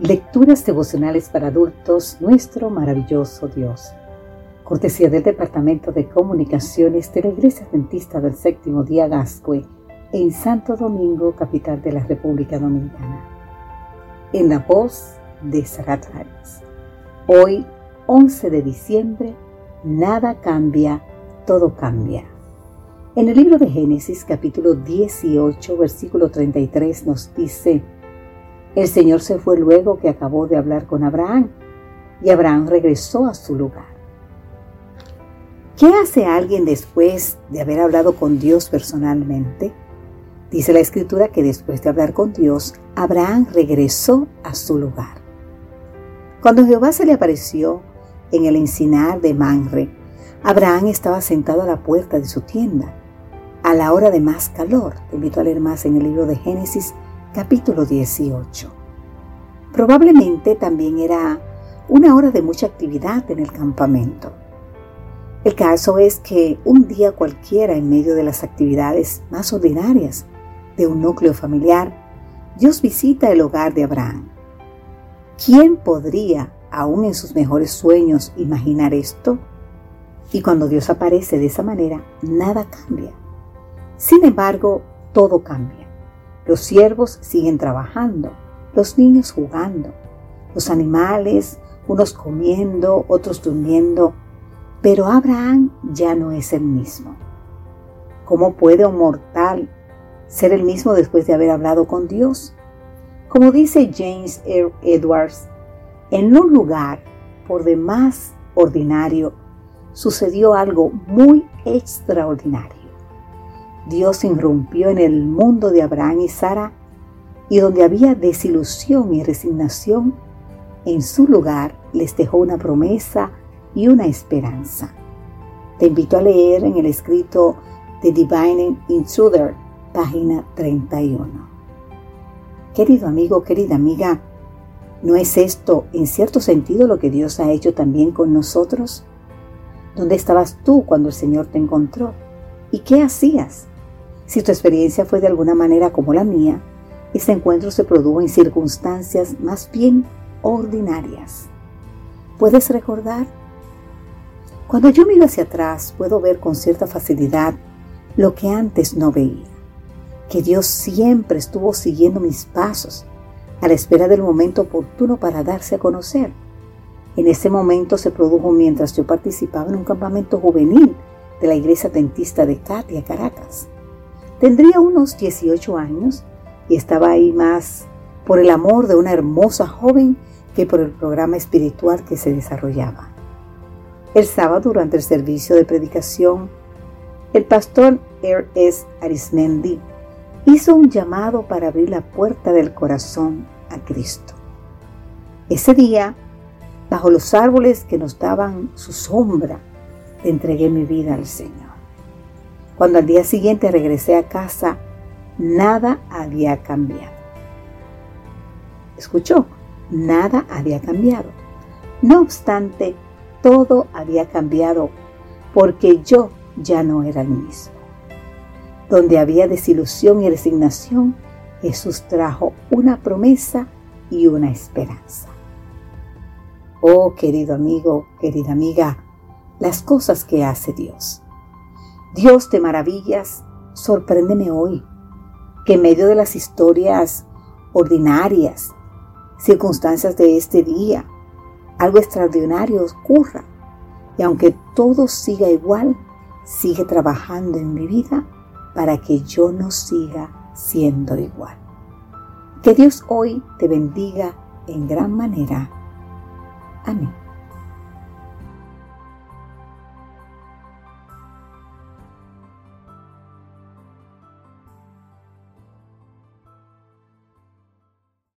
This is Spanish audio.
Lecturas devocionales para adultos, nuestro maravilloso Dios. Cortesía del Departamento de Comunicaciones de la Iglesia Adventista del Séptimo Día Gascue en Santo Domingo, capital de la República Dominicana. En la voz de Sarat Arias. Hoy, 11 de diciembre, nada cambia, todo cambia. En el libro de Génesis, capítulo 18, versículo 33, nos dice, el Señor se fue luego que acabó de hablar con Abraham y Abraham regresó a su lugar. ¿Qué hace alguien después de haber hablado con Dios personalmente? Dice la escritura que después de hablar con Dios, Abraham regresó a su lugar. Cuando Jehová se le apareció en el encinar de Manre, Abraham estaba sentado a la puerta de su tienda, a la hora de más calor. Te invito a leer más en el libro de Génesis capítulo 18. Probablemente también era una hora de mucha actividad en el campamento. El caso es que un día cualquiera en medio de las actividades más ordinarias de un núcleo familiar, Dios visita el hogar de Abraham. ¿Quién podría, aún en sus mejores sueños, imaginar esto? Y cuando Dios aparece de esa manera, nada cambia. Sin embargo, todo cambia. Los siervos siguen trabajando, los niños jugando, los animales, unos comiendo, otros durmiendo, pero Abraham ya no es el mismo. ¿Cómo puede un mortal ser el mismo después de haber hablado con Dios? Como dice James R. Edwards, en un lugar por demás ordinario sucedió algo muy extraordinario. Dios irrumpió en el mundo de Abraham y Sara y donde había desilusión y resignación, en su lugar les dejó una promesa y una esperanza. Te invito a leer en el escrito The Divine Intruder, página 31. Querido amigo, querida amiga, ¿no es esto en cierto sentido lo que Dios ha hecho también con nosotros? ¿Dónde estabas tú cuando el Señor te encontró? ¿Y qué hacías? Si tu experiencia fue de alguna manera como la mía, este encuentro se produjo en circunstancias más bien ordinarias. ¿Puedes recordar? Cuando yo miro hacia atrás, puedo ver con cierta facilidad lo que antes no veía, que Dios siempre estuvo siguiendo mis pasos, a la espera del momento oportuno para darse a conocer. En ese momento se produjo mientras yo participaba en un campamento juvenil de la iglesia dentista de Katia, Caracas. Tendría unos 18 años y estaba ahí más por el amor de una hermosa joven que por el programa espiritual que se desarrollaba. El sábado, durante el servicio de predicación, el pastor R.S. Arismendi hizo un llamado para abrir la puerta del corazón a Cristo. Ese día, bajo los árboles que nos daban su sombra, entregué mi vida al Señor. Cuando al día siguiente regresé a casa, nada había cambiado. ¿Escuchó? Nada había cambiado. No obstante, todo había cambiado porque yo ya no era el mismo. Donde había desilusión y resignación, Jesús trajo una promesa y una esperanza. Oh querido amigo, querida amiga, las cosas que hace Dios. Dios de maravillas, sorpréndeme hoy que en medio de las historias ordinarias, circunstancias de este día, algo extraordinario ocurra. Y aunque todo siga igual, sigue trabajando en mi vida para que yo no siga siendo igual. Que Dios hoy te bendiga en gran manera. Amén.